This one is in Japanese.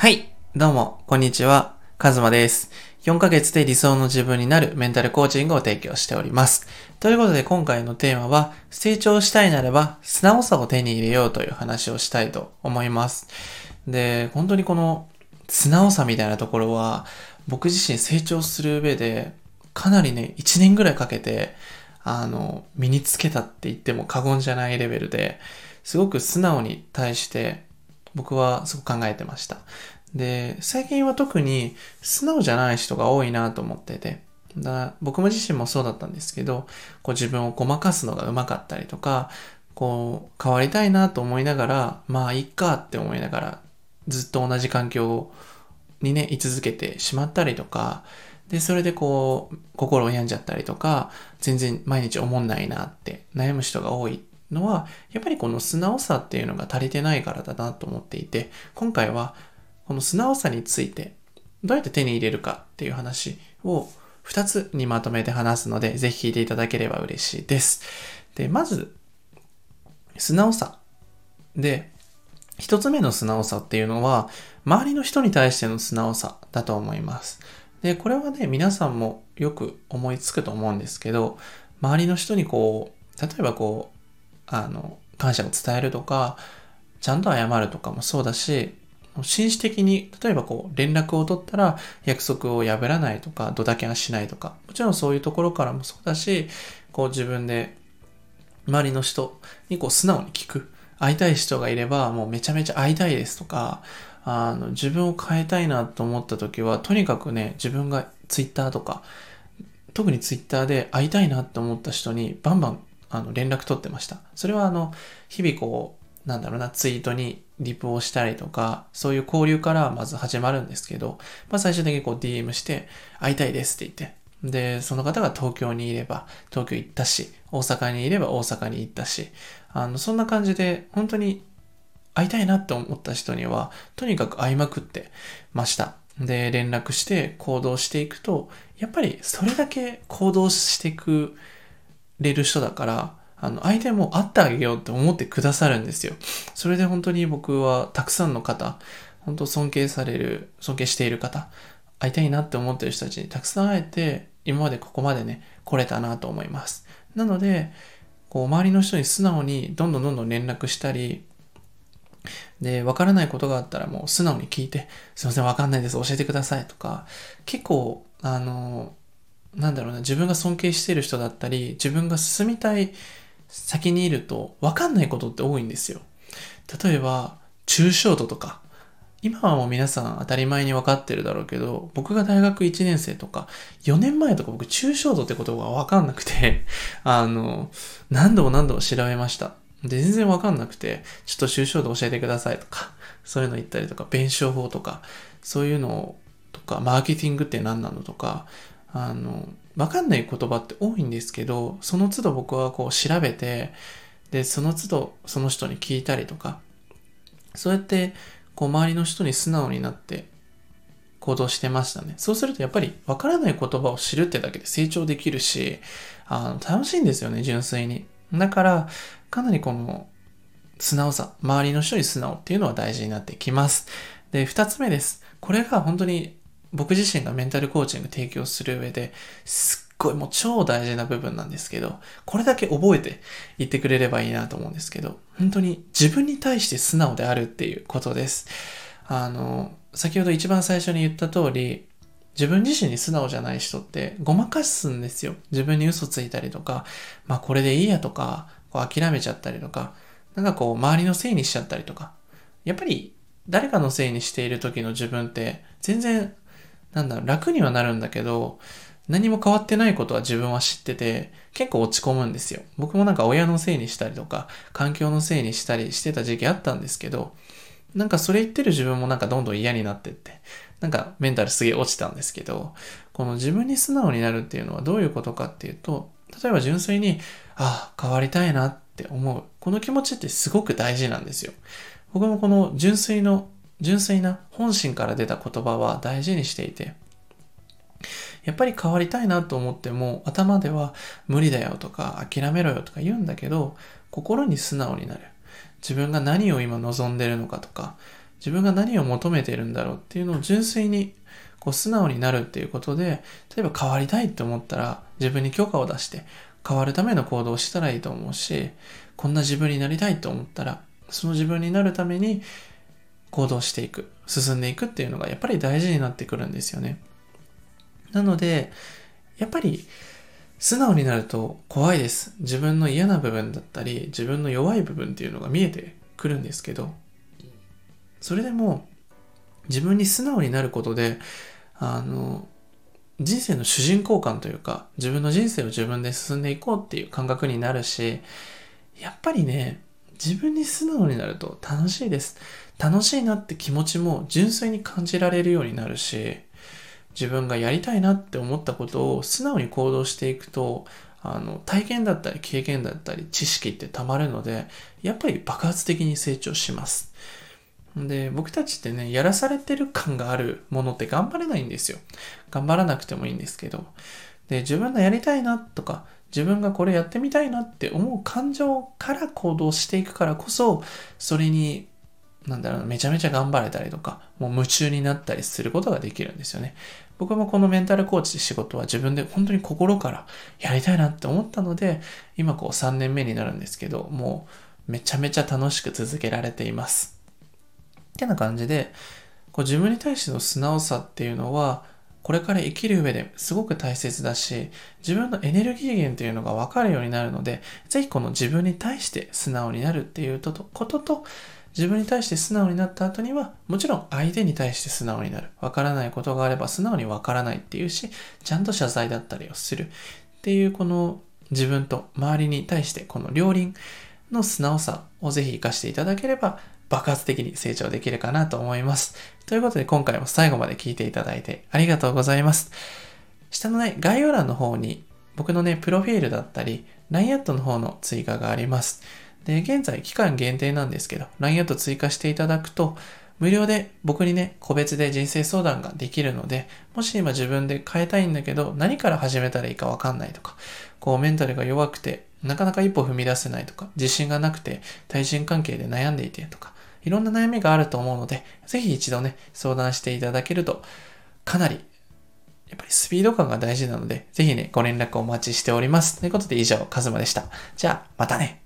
はい、どうも、こんにちは。カズマです。4ヶ月で理想の自分になるメンタルコーチングを提供しております。ということで今回のテーマは、成長したいならば素直さを手に入れようという話をしたいと思います。で、本当にこの素直さみたいなところは、僕自身成長する上で、かなりね、1年ぐらいかけて、あの、身につけたって言っても過言じゃないレベルで、すごく素直に対して僕はすごく考えてました。で、最近は特に素直じゃない人が多いなと思ってて、だ僕も自身もそうだったんですけど、こう自分をごまかすのがうまかったりとか、こう変わりたいなと思いながら、まあいっかって思いながら、ずっと同じ環境にね、居続けてしまったりとか、で、それでこう、心を病んじゃったりとか、全然毎日思んないなって悩む人が多いのは、やっぱりこの素直さっていうのが足りてないからだなと思っていて、今回はこの素直さについてどうやって手に入れるかっていう話を2つにまとめて話すので、ぜひ聞いていただければ嬉しいです。で、まず、素直さ。で、一つ目の素直さっていうのは、周りの人に対しての素直さだと思います。で、これはね、皆さんもよく思いつくと思うんですけど、周りの人にこう、例えばこう、あの、感謝を伝えるとか、ちゃんと謝るとかもそうだし、紳士的に、例えばこう、連絡を取ったら約束を破らないとか、ドタキャンしないとか、もちろんそういうところからもそうだし、こう自分で周りの人にこう素直に聞く。会いたい人がいれば、もうめちゃめちゃ会いたいですとか、あの、自分を変えたいなと思った時は、とにかくね、自分がツイッターとか、特にツイッターで会いたいなと思った人にバンバンあの連絡取ってました。それはあの、日々こう、なんだろうな、ツイートにリプをしたりとか、そういう交流からまず始まるんですけど、まあ最終的にこう DM して、会いたいですって言って、で、その方が東京にいれば東京行ったし、大阪にいれば大阪に行ったし、あの、そんな感じで本当に会いたいなって思った人には、とにかく会いまくってました。で、連絡して行動していくと、やっぱりそれだけ行動していくれる人だから、あの、相手も会ってあげようって思ってくださるんですよ。それで本当に僕はたくさんの方、本当尊敬される、尊敬している方、会いたいなって思ってる人たちにたくさん会えて、今までここまでね、来れたなと思います。なので、こう、周りの人に素直にどんどんどんどん連絡したり、で、わからないことがあったらもう素直に聞いて、すいません、わかんないです、教えてくださいとか、結構、あの、なんだろうな、自分が尊敬してる人だったり、自分が進みたい先にいると、わかんないことって多いんですよ。例えば、抽象度とか。今はもう皆さん当たり前に分かってるだろうけど、僕が大学1年生とか、4年前とか僕抽象度ってことが分かんなくて、あの、何度も何度も調べました。で、全然分かんなくて、ちょっと抽象度教えてくださいとか、そういうの言ったりとか、弁証法とか、そういうのとか、マーケティングって何なのとか、あの、わかんない言葉って多いんですけど、その都度僕はこう調べて、で、その都度その人に聞いたりとか、そうやってこう周りの人に素直になって行動してましたね。そうするとやっぱりわからない言葉を知るってだけで成長できるし、あの、楽しいんですよね、純粋に。だから、かなりこの素直さ、周りの人に素直っていうのは大事になってきます。で、二つ目です。これが本当に僕自身がメンタルコーチング提供する上ですっごいもう超大事な部分なんですけど、これだけ覚えて言ってくれればいいなと思うんですけど、本当に自分に対して素直であるっていうことです。あの、先ほど一番最初に言った通り、自分自身に素直じゃない人ってごまかすんですよ。自分に嘘ついたりとか、まあこれでいいやとか、こう諦めちゃったりとか、なんかこう周りのせいにしちゃったりとか。やっぱり誰かのせいにしている時の自分って全然なんだろ、楽にはなるんだけど、何も変わってないことは自分は知ってて、結構落ち込むんですよ。僕もなんか親のせいにしたりとか、環境のせいにしたりしてた時期あったんですけど、なんかそれ言ってる自分もなんかどんどん嫌になってって、なんかメンタルすげえ落ちたんですけど、この自分に素直になるっていうのはどういうことかっていうと、例えば純粋に、ああ、変わりたいなって思う。この気持ちってすごく大事なんですよ。僕もこの純粋の純粋な本心から出た言葉は大事にしていて、やっぱり変わりたいなと思っても頭では無理だよとか諦めろよとか言うんだけど、心に素直になる。自分が何を今望んでるのかとか、自分が何を求めているんだろうっていうのを純粋にこう素直になるっていうことで、例えば変わりたいって思ったら自分に許可を出して変わるための行動をしたらいいと思うし、こんな自分になりたいと思ったら、その自分になるために行動していく、進んでいくっていうのがやっぱり大事になってくるんですよね。なので、やっぱり素直になると怖いです。自分の嫌な部分だったり、自分の弱い部分っていうのが見えてくるんですけど、それでも自分に素直になることで、あの、人生の主人公感というか、自分の人生を自分で進んでいこうっていう感覚になるし、やっぱりね、自分に素直になると楽しいです。楽しいなって気持ちも純粋に感じられるようになるし、自分がやりたいなって思ったことを素直に行動していくと、あの、体験だったり経験だったり知識ってたまるので、やっぱり爆発的に成長します。で、僕たちってね、やらされてる感があるものって頑張れないんですよ。頑張らなくてもいいんですけど。で、自分がやりたいなとか、自分がこれやってみたいなって思う感情から行動していくからこそ、それに、なんだろうめちゃめちゃ頑張れたりとか、もう夢中になったりすることができるんですよね。僕もこのメンタルコーチ仕事は自分で本当に心からやりたいなって思ったので、今こう3年目になるんですけど、もうめちゃめちゃ楽しく続けられています。ってな感じで、こう自分に対しての素直さっていうのは、これから生きる上ですごく大切だし、自分のエネルギー源というのが分かるようになるので、ぜひこの自分に対して素直になるっていうことと、自分に対して素直になった後には、もちろん相手に対して素直になる。わからないことがあれば素直にわからないっていうし、ちゃんと謝罪だったりをする。っていうこの自分と周りに対してこの両輪の素直さをぜひ活かしていただければ、爆発的に成長できるかなと思います。ということで今回も最後まで聞いていただいてありがとうございます。下のね、概要欄の方に僕のね、プロフィールだったり、LINE アットの方の追加があります。で、現在期間限定なんですけど、LINE アット追加していただくと、無料で僕にね、個別で人生相談ができるので、もし今自分で変えたいんだけど、何から始めたらいいかわかんないとか、こうメンタルが弱くて、なかなか一歩踏み出せないとか、自信がなくて、対人関係で悩んでいてとか、いろんな悩みがあると思うので、ぜひ一度ね、相談していただけると、かなり、やっぱりスピード感が大事なので、ぜひね、ご連絡お待ちしております。ということで以上、カズマでした。じゃあ、またね。